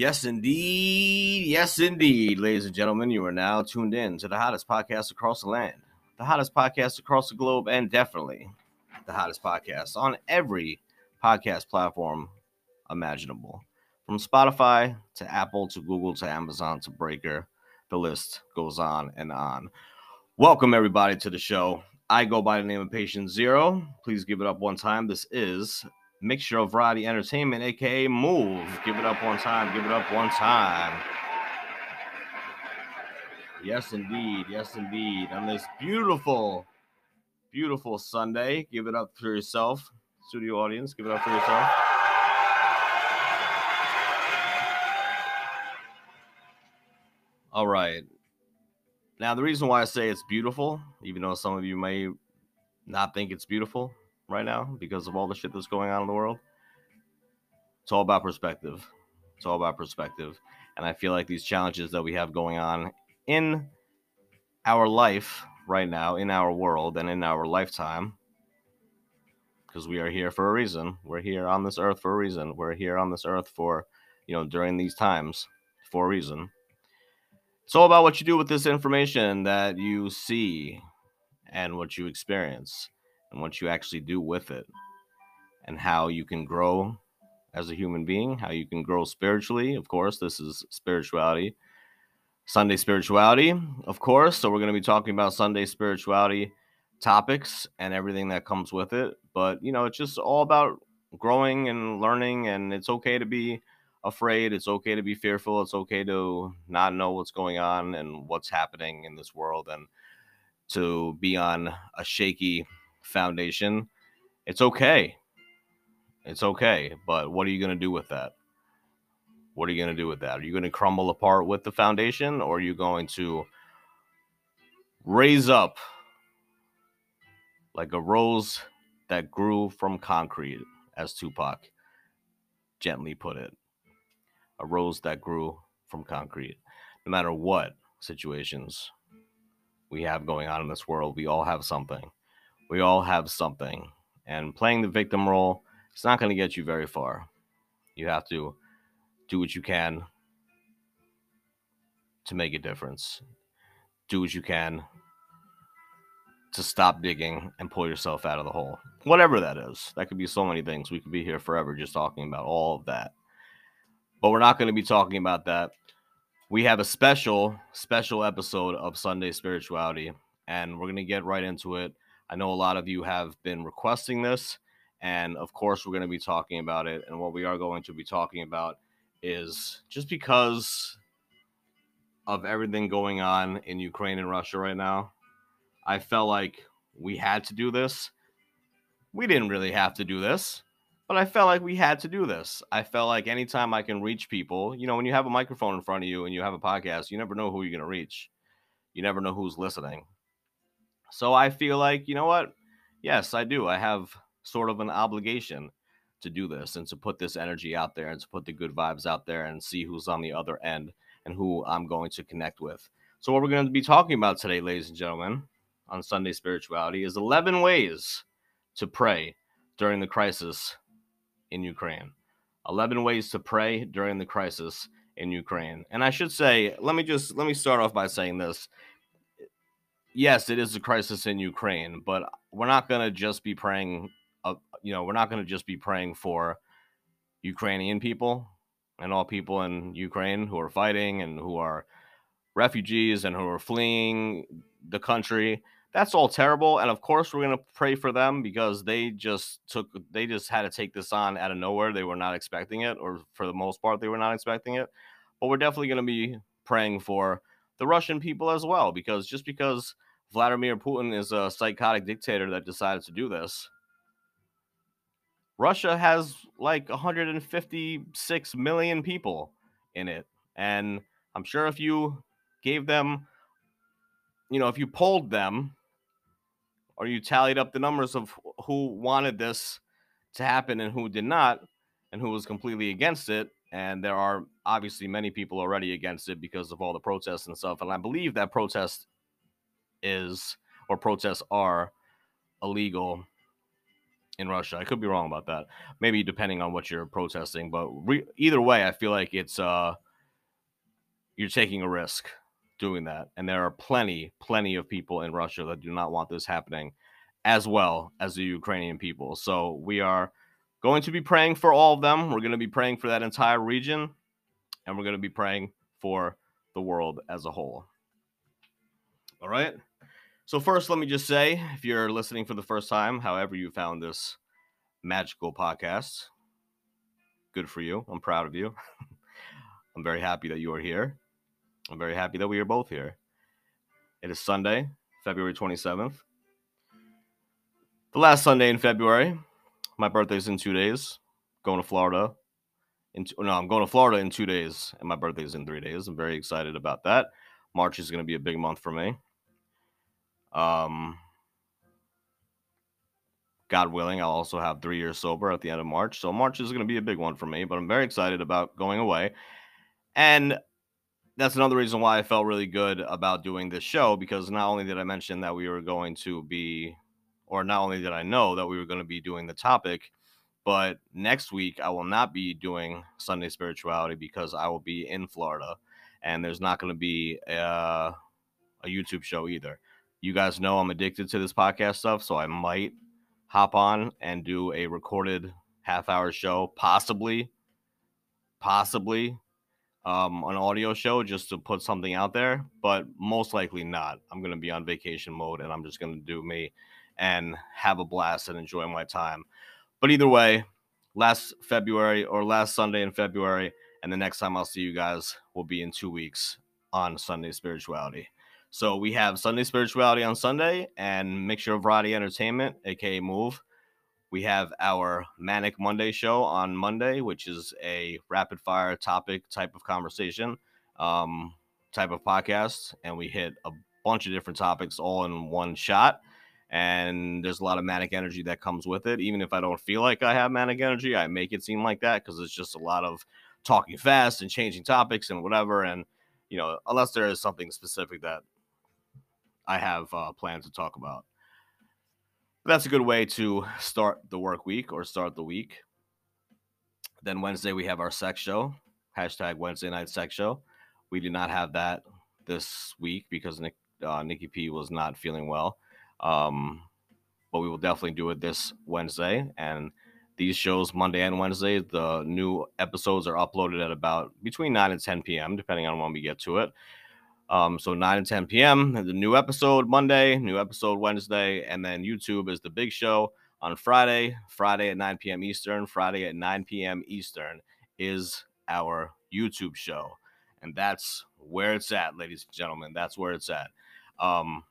Yes, indeed. Yes, indeed. Ladies and gentlemen, you are now tuned in to the hottest podcast across the land, the hottest podcast across the globe, and definitely the hottest podcast on every podcast platform imaginable. From Spotify to Apple to Google to Amazon to Breaker, the list goes on and on. Welcome, everybody, to the show. I go by the name of Patient Zero. Please give it up one time. This is Mixture of Variety Entertainment, aka Move. Give it up one time. Give it up one time. Yes, indeed. Yes, indeed. On this beautiful, beautiful Sunday, give it up for yourself, studio audience. Give it up for yourself. All right. Now, the reason why I say it's beautiful, even though some of you may not think it's beautiful right now because of all the shit that's going on in the world, it's all about perspective. It's all about perspective. And I feel like these challenges that we have going on in our life right now, in our world, and in our lifetime, because we are here for a reason. We're here on this earth for a reason. We're here on this earth for, you know, during these times for a reason. It's all about what you do with this information that you see and what you experience and what you actually do with it and how you can grow as a human being, how you can grow spiritually. Of course, this is spirituality, Sunday spirituality, of course. So, we're going to be talking about Sunday spirituality topics and everything that comes with it. But, you know, it's just all about growing and learning, and it's okay to be afraid. It's okay to be fearful. It's okay to not know what's going on and what's happening in this world and to be on a shaky foundation. It's okay. It's okay. But what are you going to do with that? What are you going to do with that? Are you going to crumble apart with the foundation or are you going to raise up like a rose that grew from concrete, as Tupac gently put it? a rose that grew from concrete. No matter what situations we have going on in this world, we all have something. We all have something. And playing the victim role, it's not going to get you very far. You have to do what you can to make a difference. Do what you can to stop digging and pull yourself out of the hole. Whatever that is. That could be so many things. We could be here forever just talking about all of that but we're not going to be talking about that. We have a special, special episode of Sunday Spirituality, and we're going to get right into it. I know a lot of you have been requesting this, and of course, we're going to be talking about it. And what we are going to be talking about is just because of everything going on in Ukraine and Russia right now, I felt like we had to do this. We didn't really have to do this but I felt like we had to do this. I felt like anytime I can reach people, you know, when you have a microphone in front of you and you have a podcast, you never know who you're going to reach. You never know who's listening. So I feel like, you know what? Yes, I do. I have sort of an obligation to do this and to put this energy out there and to put the good vibes out there and see who's on the other end and who I'm going to connect with. So, what we're going to be talking about today, ladies and gentlemen, on Sunday Spirituality is 11 ways to pray during the crisis in Ukraine. 11 ways to pray during the crisis in Ukraine. And I should say, let me just let me start off by saying this. Yes, it is a crisis in Ukraine, but we're not going to just be praying uh, you know, we're not going to just be praying for Ukrainian people and all people in Ukraine who are fighting and who are refugees and who are fleeing the country that's all terrible. And of course, we're going to pray for them because they just took, they just had to take this on out of nowhere. They were not expecting it, or for the most part, they were not expecting it. But we're definitely going to be praying for the Russian people as well, because just because Vladimir Putin is a psychotic dictator that decided to do this, Russia has like 156 million people in it. And I'm sure if you gave them, you know, if you polled them or you tallied up the numbers of who wanted this to happen and who did not and who was completely against it and there are obviously many people already against it because of all the protests and stuff and i believe that protest is or protests are illegal in Russia. I could be wrong about that. Maybe depending on what you're protesting, but re- either way, I feel like it's uh you're taking a risk doing that. And there are plenty, plenty of people in Russia that do not want this happening as well as the Ukrainian people. So we are going to be praying for all of them. We're going to be praying for that entire region and we're going to be praying for the world as a whole. All right. So, first, let me just say if you're listening for the first time, however, you found this magical podcast, good for you. I'm proud of you. I'm very happy that you are here. I'm very happy that we are both here. It is Sunday, February 27th. The last Sunday in February. My birthday's in two days. Going to Florida. In two, no, I'm going to Florida in two days, and my birthday is in three days. I'm very excited about that. March is going to be a big month for me. Um, God willing, I'll also have three years sober at the end of March. So March is going to be a big one for me, but I'm very excited about going away. And that's another reason why I felt really good about doing this show because not only did I mention that we were going to be, or not only did I know that we were going to be doing the topic, but next week I will not be doing Sunday spirituality because I will be in Florida and there's not going to be a, a YouTube show either. You guys know I'm addicted to this podcast stuff, so I might hop on and do a recorded half hour show, possibly, possibly um, an audio show just to put something out there, but most likely not. I'm going to be on vacation mode and I'm just going to do me and have a blast and enjoy my time. But either way, last February or last Sunday in February, and the next time I'll see you guys will be in two weeks on Sunday Spirituality. So we have Sunday Spirituality on Sunday and Mixture of Variety Entertainment, aka Move, we have our Manic Monday show on Monday, which is a rapid fire topic type of conversation, um, type of podcast. And we hit a bunch of different topics all in one shot. And there's a lot of manic energy that comes with it. Even if I don't feel like I have manic energy, I make it seem like that because it's just a lot of talking fast and changing topics and whatever. And, you know, unless there is something specific that I have uh, planned to talk about but that's a good way to start the work week or start the week. Then Wednesday we have our sex show, hashtag Wednesday night sex show. We did not have that this week because Nick, uh, Nikki P was not feeling well. Um, but we will definitely do it this Wednesday. And these shows, Monday and Wednesday, the new episodes are uploaded at about between 9 and 10 p.m., depending on when we get to it. Um, so 9 and 10 p.m. The new episode Monday, new episode Wednesday, and then YouTube is the big show on Friday. Friday at 9 p.m. Eastern. Friday at 9 p.m. Eastern is our YouTube show, and that's where it's at, ladies and gentlemen. That's where it's at. Um,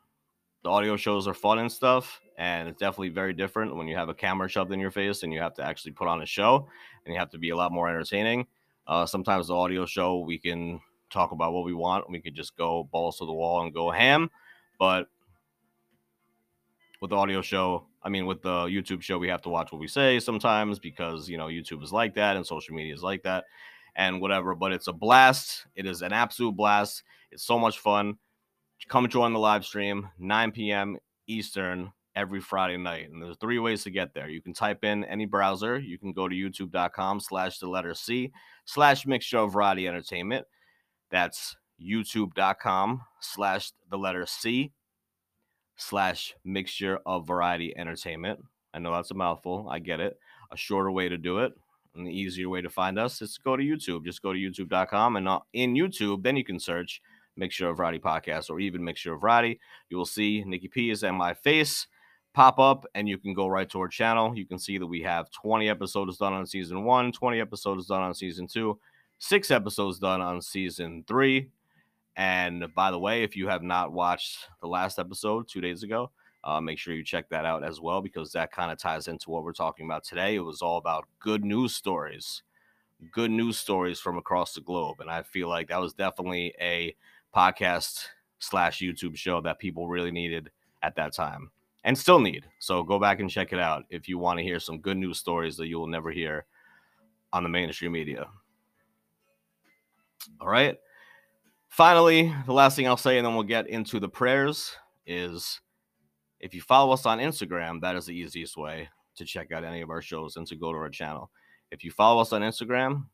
the audio shows are fun and stuff, and it's definitely very different when you have a camera shoved in your face and you have to actually put on a show, and you have to be a lot more entertaining. Uh, sometimes the audio show we can talk about what we want. We can just go balls to the wall and go ham. But with the audio show, I mean, with the YouTube show, we have to watch what we say sometimes because, you know, YouTube is like that and social media is like that and whatever. But it's a blast. It is an absolute blast. It's so much fun. Come join the live stream, 9 p.m. Eastern every Friday night. And there's three ways to get there. You can type in any browser. You can go to youtube.com slash the letter C slash mixture of variety entertainment. That's youtube.com slash the letter C slash mixture of variety entertainment. I know that's a mouthful. I get it. A shorter way to do it and the easier way to find us is to go to YouTube. Just go to youtube.com and uh, in YouTube, then you can search Mixture of Variety Podcast or even Mixture of Variety. You will see Nikki P is at my face pop up and you can go right to our channel. You can see that we have 20 episodes done on season one, 20 episodes done on season two, six episodes done on season three. And by the way, if you have not watched the last episode two days ago, uh, make sure you check that out as well because that kind of ties into what we're talking about today. It was all about good news stories, good news stories from across the globe. And I feel like that was definitely a podcast slash YouTube show that people really needed at that time and still need. So go back and check it out if you want to hear some good news stories that you will never hear on the mainstream media. All right. Finally, the last thing I'll say, and then we'll get into the prayers, is if you follow us on Instagram, that is the easiest way to check out any of our shows and to go to our channel. If you follow us on Instagram,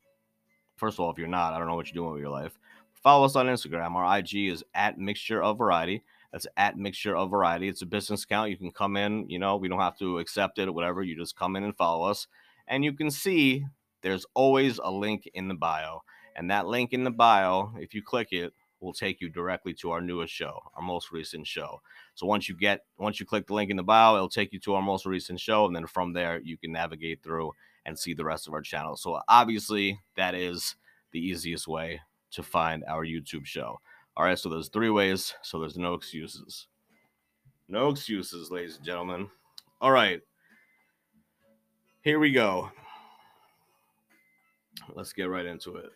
first of all, if you're not, I don't know what you're doing with your life. Follow us on Instagram. Our IG is at Mixture of Variety. That's at Mixture of Variety. It's a business account. You can come in, you know, we don't have to accept it or whatever. You just come in and follow us. And you can see there's always a link in the bio. And that link in the bio, if you click it, will take you directly to our newest show, our most recent show. So once you get once you click the link in the bio, it'll take you to our most recent show, and then from there you can navigate through and see the rest of our channel. So obviously that is the easiest way to find our YouTube show. All right, so there's three ways, so there's no excuses. No excuses, ladies and gentlemen. All right. Here we go. Let's get right into it.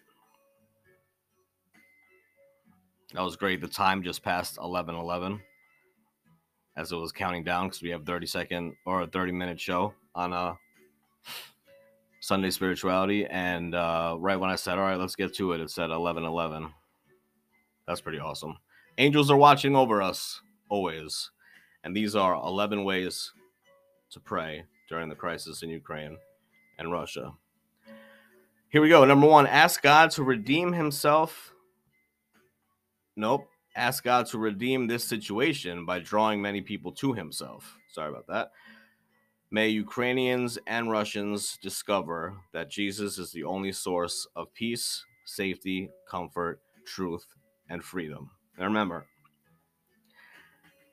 That was great. The time just passed 11 11 as it was counting down because we have 30 second or a 30 minute show on uh, Sunday spirituality. And uh, right when I said, all right, let's get to it, it said 11 11. That's pretty awesome. Angels are watching over us always. And these are 11 ways to pray during the crisis in Ukraine and Russia. Here we go. Number one, ask God to redeem himself Nope. Ask God to redeem this situation by drawing many people to himself. Sorry about that. May Ukrainians and Russians discover that Jesus is the only source of peace, safety, comfort, truth, and freedom. And remember,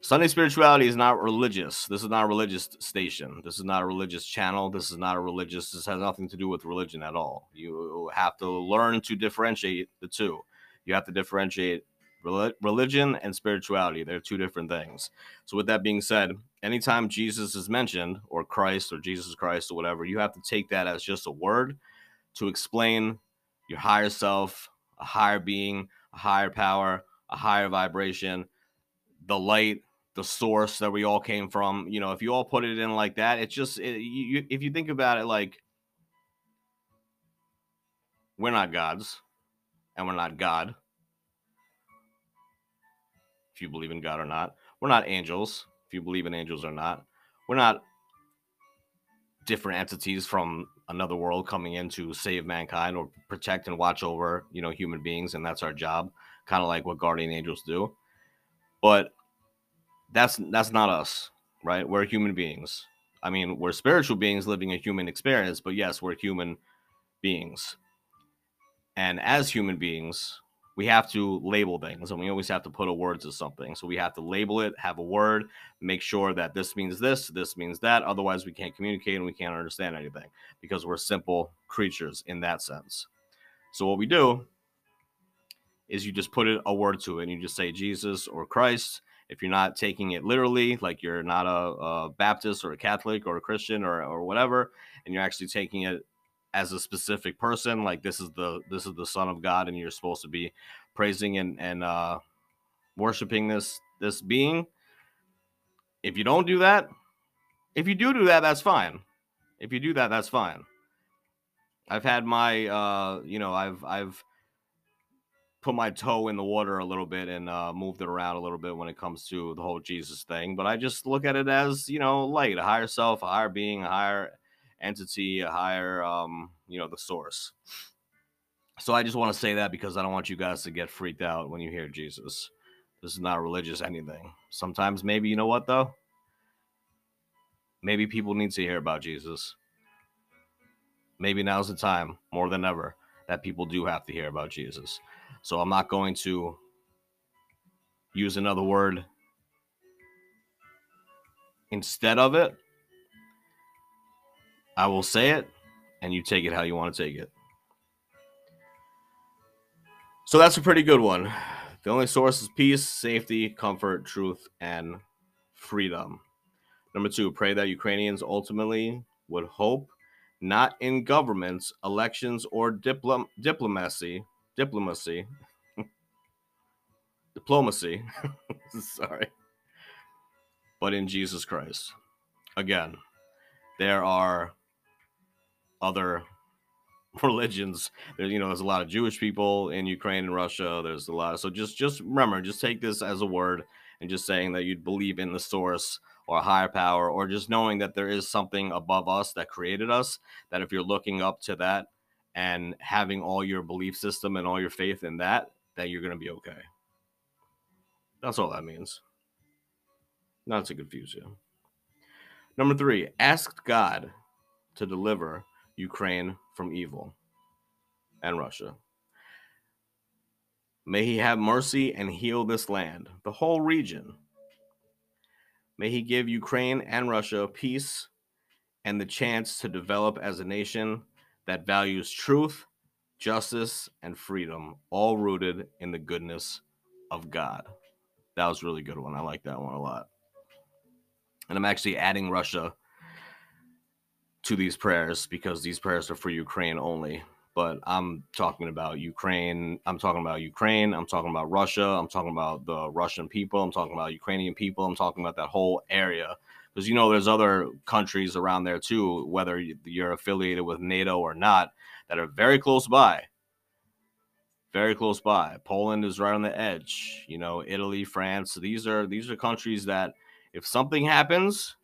Sunday spirituality is not religious. This is not a religious station. This is not a religious channel. This is not a religious, this has nothing to do with religion at all. You have to learn to differentiate the two. You have to differentiate religion and spirituality they're two different things. So with that being said anytime jesus is mentioned or christ or jesus christ or whatever you have to take that as just a word to explain your higher self a higher being a higher power a higher vibration the light the source that we all came from. You know if you all put it in like that it's just it, you, if you think about it like we're not gods and we're not god if you believe in God or not. We're not angels, if you believe in angels or not. We're not different entities from another world coming in to save mankind or protect and watch over, you know, human beings, and that's our job, kind of like what guardian angels do. But that's that's not us, right? We're human beings. I mean, we're spiritual beings living a human experience, but yes, we're human beings. And as human beings, we have to label things and we always have to put a word to something. So we have to label it, have a word, make sure that this means this, this means that. Otherwise, we can't communicate and we can't understand anything because we're simple creatures in that sense. So what we do is you just put it, a word to it and you just say Jesus or Christ. If you're not taking it literally, like you're not a, a Baptist or a Catholic or a Christian or, or whatever, and you're actually taking it as a specific person like this is the this is the son of god and you're supposed to be praising and and uh worshiping this this being. If you don't do that if you do do that that's fine. If you do that that's fine. I've had my uh you know i've i've put my toe in the water a little bit and uh, moved it around a little bit when it comes to the whole jesus thing but i just look at it as you know light a higher self a higher being a higher entity, a higher, um, you know, the source. So I just want to say that because I don't want you guys to get freaked out when you hear Jesus. This is not religious anything. Sometimes maybe you know what though? Maybe people need to hear about Jesus. Maybe now's the time more than ever that people do have to hear about Jesus. So I'm not going to use another word instead of it I will say it, and you take it how you want to take it. So that's a pretty good one. The only source is peace, safety, comfort, truth, and freedom. Number two, pray that Ukrainians ultimately would hope not in governments, elections, or diplom- diplomacy, diplomacy, diplomacy, sorry, but in Jesus Christ. Again, there are other religions. There's you know there's a lot of Jewish people in Ukraine and Russia. There's a lot. So just just remember, just take this as a word and just saying that you'd believe in the source or higher power or just knowing that there is something above us that created us that if you're looking up to that and having all your belief system and all your faith in that that you're going to be okay that's all that means not to confuse you number three ask god to deliver ukraine from evil and russia may he have mercy and heal this land the whole region May he give Ukraine and Russia peace and the chance to develop as a nation that values truth, justice, and freedom, all rooted in the goodness of God. That was really good one. I like that one a lot. And I'm actually adding Russia to these prayers because these prayers are for Ukraine only but I'm talking about Ukraine. I'm talking about Ukraine. I'm talking about Russia. I'm talking about the Russian people. I'm talking about Ukrainian people. I'm talking about that whole area. Because, you know, there's other countries around there too, whether you're affiliated with NATO or not, that are very close by. Very close by. Poland is right on the edge. You know, Italy, France. These are these are countries that if something happens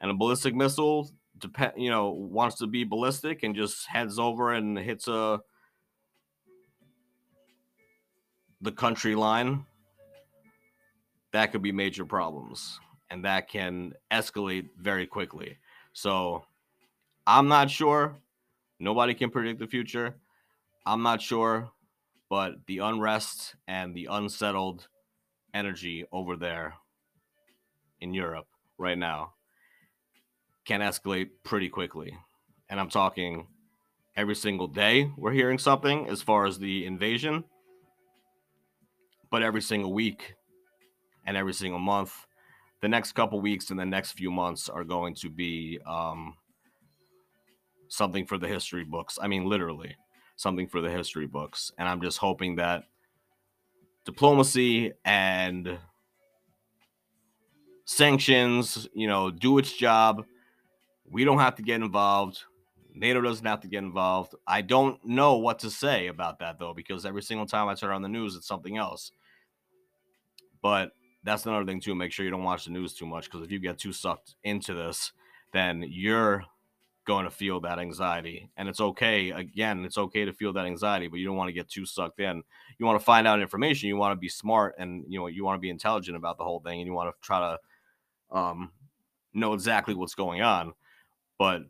and a ballistic missile depend, you know, wants to be ballistic and just heads over and hits a the country line, that could be major problems and that can escalate very quickly. So I'm not sure. Nobody can predict the future. I'm not sure, but the unrest and the unsettled energy over there in Europe right now can escalate pretty quickly. And I'm talking every single day we're hearing something as far as the invasion, but every single week and every single month. The next couple weeks and the next few months are going to be um, something for the history books. I mean, literally something for the history books. And I'm just hoping that diplomacy and sanctions, you know, do its job we don't have to get involved. NATO doesn't have to get involved. I don't know what to say about that though, because every single time I turn on the news, it's something else. But that's another thing too. Make sure you don't watch the news too much, because if you get too sucked into this, then you're going to feel that anxiety. And it's okay. Again, it's okay to feel that anxiety, but you don't want to get too sucked in. You want to find out information. You want to be smart, and you know you want to be intelligent about the whole thing, and you want to try to um, know exactly what's going on but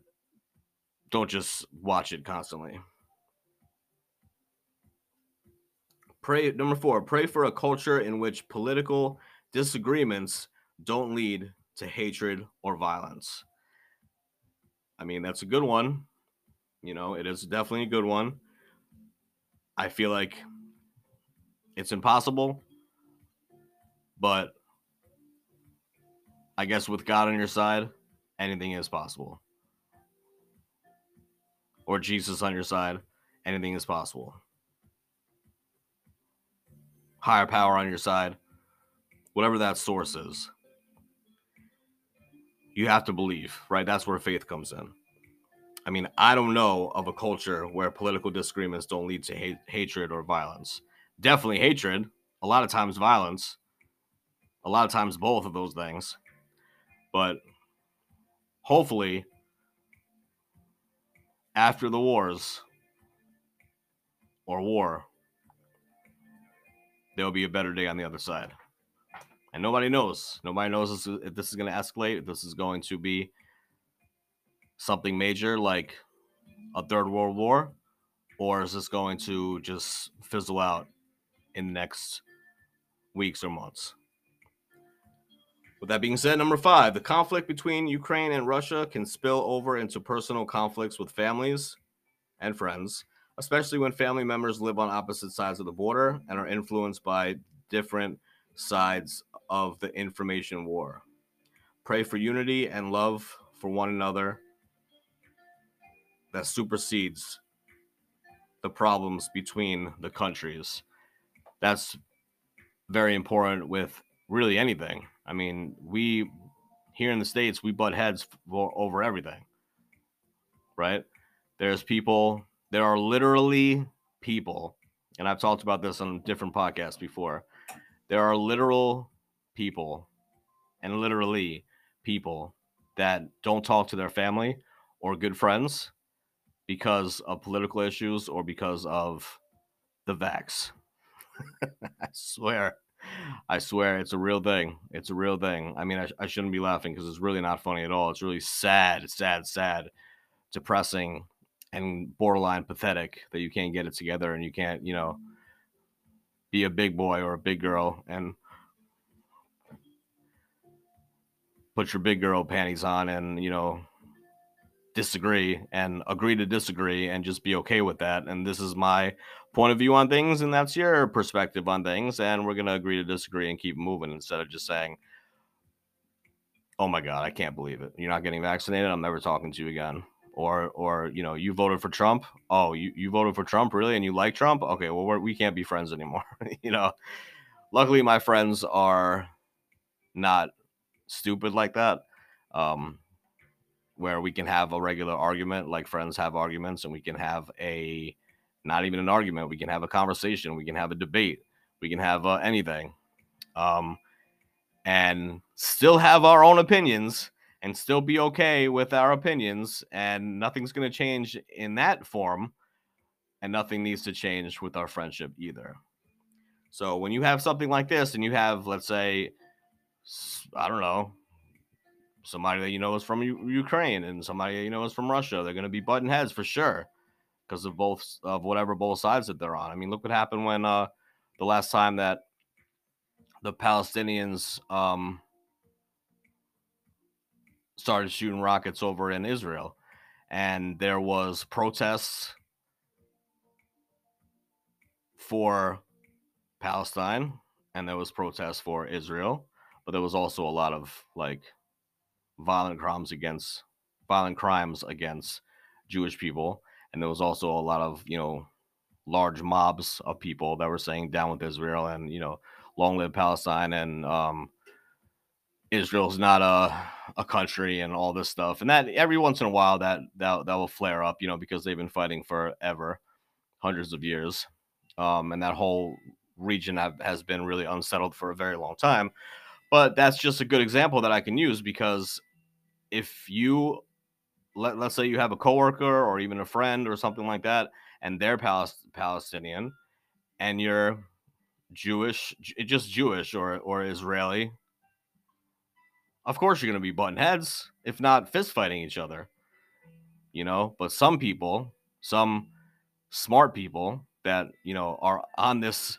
don't just watch it constantly. Pray number 4, pray for a culture in which political disagreements don't lead to hatred or violence. I mean, that's a good one. You know, it is definitely a good one. I feel like it's impossible, but I guess with God on your side, anything is possible or Jesus on your side, anything is possible. Higher power on your side, whatever that source is. You have to believe, right? That's where faith comes in. I mean, I don't know of a culture where political disagreements don't lead to hatred or violence. Definitely hatred, a lot of times violence, a lot of times both of those things. But hopefully, after the wars or war, there'll be a better day on the other side. And nobody knows. Nobody knows if this is going to escalate, if this is going to be something major like a third world war, or is this going to just fizzle out in the next weeks or months? With that being said, number five, the conflict between Ukraine and Russia can spill over into personal conflicts with families and friends, especially when family members live on opposite sides of the border and are influenced by different sides of the information war. Pray for unity and love for one another that supersedes the problems between the countries. That's very important with really anything. I mean, we here in the states we butt heads for, over everything, right? There's people. There are literally people, and I've talked about this on different podcasts before. There are literal people and literally people that don't talk to their family or good friends because of political issues or because of the vax. I swear. I swear it's a real thing. It's a real thing. I mean, I, I shouldn't be laughing because it's really not funny at all. It's really sad, sad, sad, depressing, and borderline pathetic that you can't get it together and you can't, you know, be a big boy or a big girl and put your big girl panties on and, you know, disagree and agree to disagree and just be okay with that. And this is my point of view on things, and that's your perspective on things. And we're going to agree to disagree and keep moving instead of just saying, oh my God, I can't believe it. You're not getting vaccinated. I'm never talking to you again. Or, or you know, you voted for Trump. Oh, you, you voted for Trump, really? And you like Trump? Okay, well, we're, we can't be friends anymore. you know, luckily, my friends are not stupid like that. Um, where we can have a regular argument like friends have arguments and we can have a not even an argument. We can have a conversation. We can have a debate. We can have uh, anything. Um, and still have our own opinions and still be okay with our opinions and nothing's going to change in that form and nothing needs to change with our friendship either. So when you have something like this and you have let's say i don't know somebody that you know is from U- Ukraine and somebody that you know is from Russia. They're going to be button heads for sure because of both of whatever both sides that they're on. I mean, look what happened when uh, the last time that the Palestinians um, started shooting rockets over in Israel, and there was protests for Palestine, and there was protests for Israel, but there was also a lot of like violent crimes against violent crimes against Jewish people, and there was also a lot of you know large mobs of people that were saying down with Israel and you know long live Palestine and um, Israel's not a a country and all this stuff. And that every once in a while that that that will flare up you know because they've been fighting forever hundreds of years. Um, and that whole region have, has been really unsettled for a very long time. But that's just a good example that I can use because if you let, let's say you have a coworker or even a friend or something like that and they're Palestinian and you're Jewish, eh, just Jewish or or Israeli, of course you're going to be button heads, if not fist fighting each other. You know, but some people, some smart people that, you know, are on this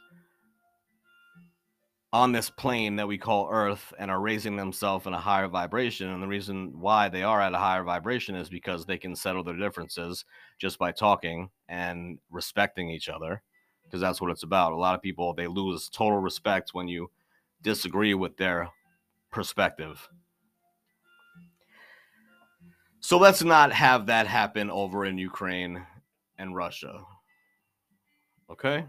on this plane that we call Earth and are raising themselves in a higher vibration. And the reason why they are at a higher vibration is because they can settle their differences just by talking and respecting each other, because that's what it's about. A lot of people, they lose total respect when you disagree with their perspective. So let's not have that happen over in Ukraine and Russia. Okay?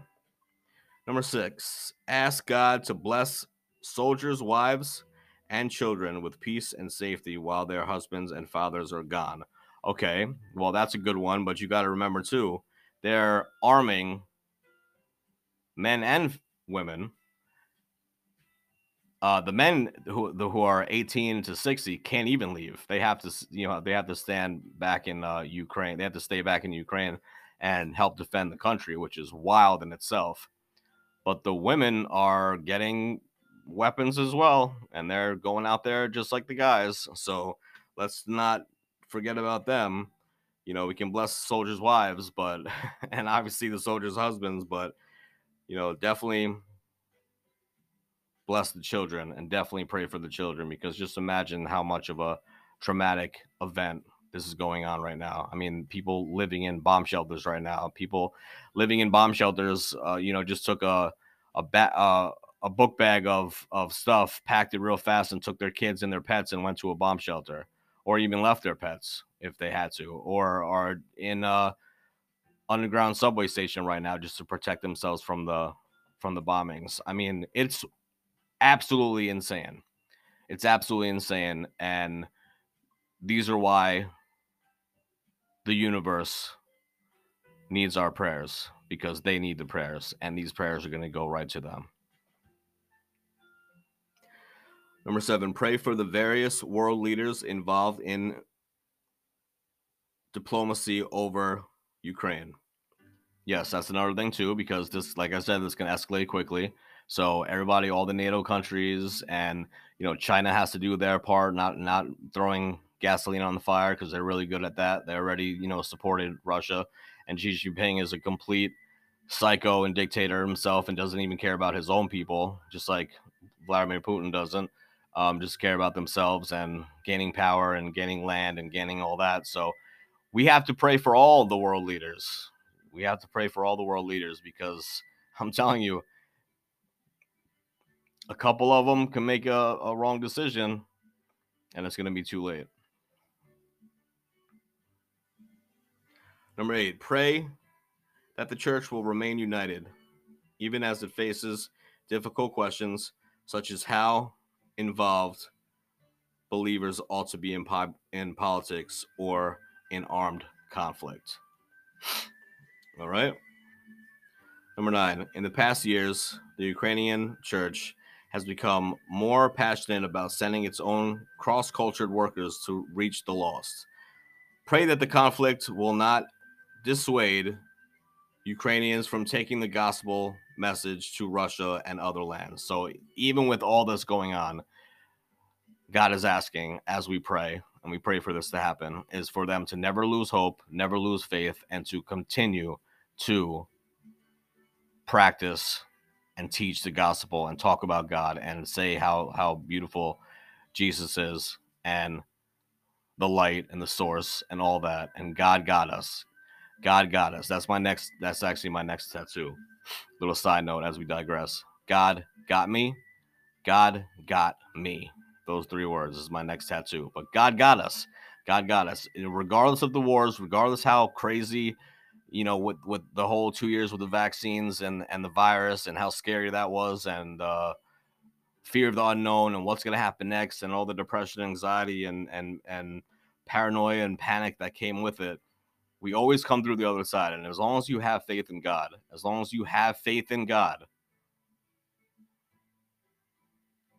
Number six, ask God to bless soldiers' wives and children with peace and safety while their husbands and fathers are gone. Okay, well, that's a good one, but you got to remember too, they're arming men and women. Uh, the men who the, who are 18 to 60 can't even leave. They have to, you know, they have to stand back in uh, Ukraine. They have to stay back in Ukraine and help defend the country, which is wild in itself but the women are getting weapons as well and they're going out there just like the guys so let's not forget about them. You know we can bless soldiers wives but and obviously the soldiers husbands but you know definitely bless the children and definitely pray for the children because just imagine how much of a traumatic event this is going on right now. I mean, people living in bomb shelters right now. People living in bomb shelters, uh, you know, just took a a ba- uh, a book bag of of stuff, packed it real fast, and took their kids and their pets and went to a bomb shelter, or even left their pets if they had to, or are in a underground subway station right now just to protect themselves from the from the bombings. I mean, it's absolutely insane. It's absolutely insane, and these are why the universe needs our prayers because they need the prayers, and these prayers are going to go right to them. Number seven, pray for the various world leaders involved in diplomacy over Ukraine. Yes, that's another thing too, because this, like I said, this can escalate quickly. So everybody, all the NATO countries, and you know, China has to do their part, not not throwing gasoline on the fire because they're really good at that. They already, you know, supported Russia, and Xi Jinping is a complete psycho and dictator himself and doesn't even care about his own people, just like Vladimir Putin doesn't. Um, just care about themselves and gaining power and gaining land and gaining all that. So we have to pray for all the world leaders. We have to pray for all the world leaders because I'm telling you, a couple of them can make a, a wrong decision and it's going to be too late. Number eight, pray that the church will remain united, even as it faces difficult questions such as how involved believers ought to be in, po- in politics or in armed conflict. All right. Number nine, in the past years, the Ukrainian church has become more passionate about sending its own cross cultured workers to reach the lost. Pray that the conflict will not dissuade Ukrainians from taking the gospel message to Russia and other lands. So, even with all this going on, God is asking as we pray, and we pray for this to happen, is for them to never lose hope, never lose faith, and to continue to practice and teach the gospel and talk about God and say how how beautiful Jesus is and the light and the source and all that and God got us. God got us. That's my next that's actually my next tattoo. Little side note as we digress. God got me. God got me. Those three words is my next tattoo. But God got us. God got us. Regardless of the wars, regardless how crazy you know, with with the whole two years with the vaccines and and the virus and how scary that was and uh, fear of the unknown and what's going to happen next and all the depression, anxiety, and and and paranoia and panic that came with it. We always come through the other side, and as long as you have faith in God, as long as you have faith in God,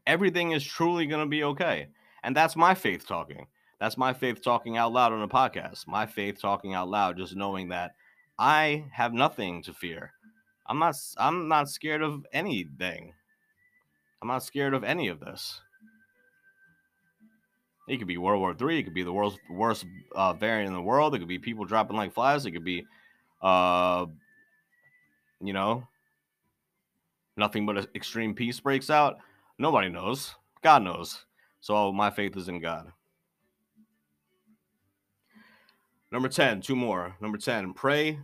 everything is truly going to be okay. And that's my faith talking. That's my faith talking out loud on a podcast. My faith talking out loud, just knowing that I have nothing to fear. I'm not I'm not scared of anything. I'm not scared of any of this. It could be World War Three. It could be the world's worst uh, variant in the world. It could be people dropping like flies. It could be, uh, you know, nothing but extreme peace breaks out. Nobody knows. God knows. So my faith is in God. Number 10, two more. Number 10, pray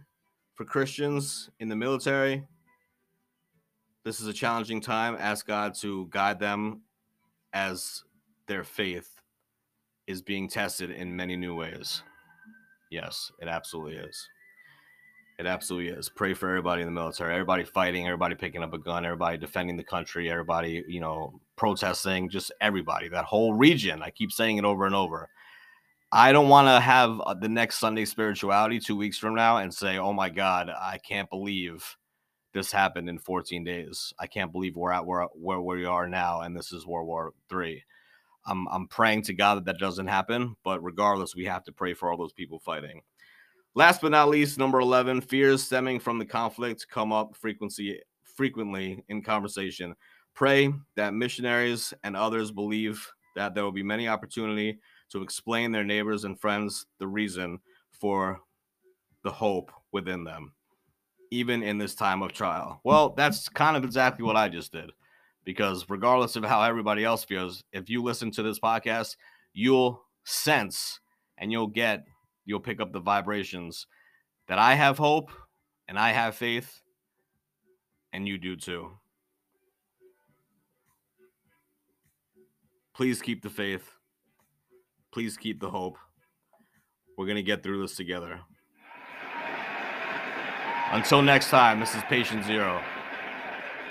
for Christians in the military. This is a challenging time. Ask God to guide them as their faith is being tested in many new ways. Yes, it absolutely is. It absolutely is. Pray for everybody in the military, everybody fighting, everybody picking up a gun, everybody defending the country, everybody, you know, protesting, just everybody, that whole region. I keep saying it over and over. I don't want to have uh, the next Sunday spirituality two weeks from now and say, oh my God, I can't believe this happened in 14 days. I can't believe we're at where, where we are now, and this is World War Three. I'm, I'm praying to God that that doesn't happen, but regardless, we have to pray for all those people fighting. Last but not least, number 11, fears stemming from the conflict come up frequency frequently in conversation. Pray that missionaries and others believe that there will be many opportunity to explain their neighbors and friends the reason for the hope within them, even in this time of trial. Well, that's kind of exactly what I just did. Because regardless of how everybody else feels, if you listen to this podcast, you'll sense and you'll get, you'll pick up the vibrations that I have hope and I have faith, and you do too. Please keep the faith. Please keep the hope. We're going to get through this together. Until next time, this is Patient Zero.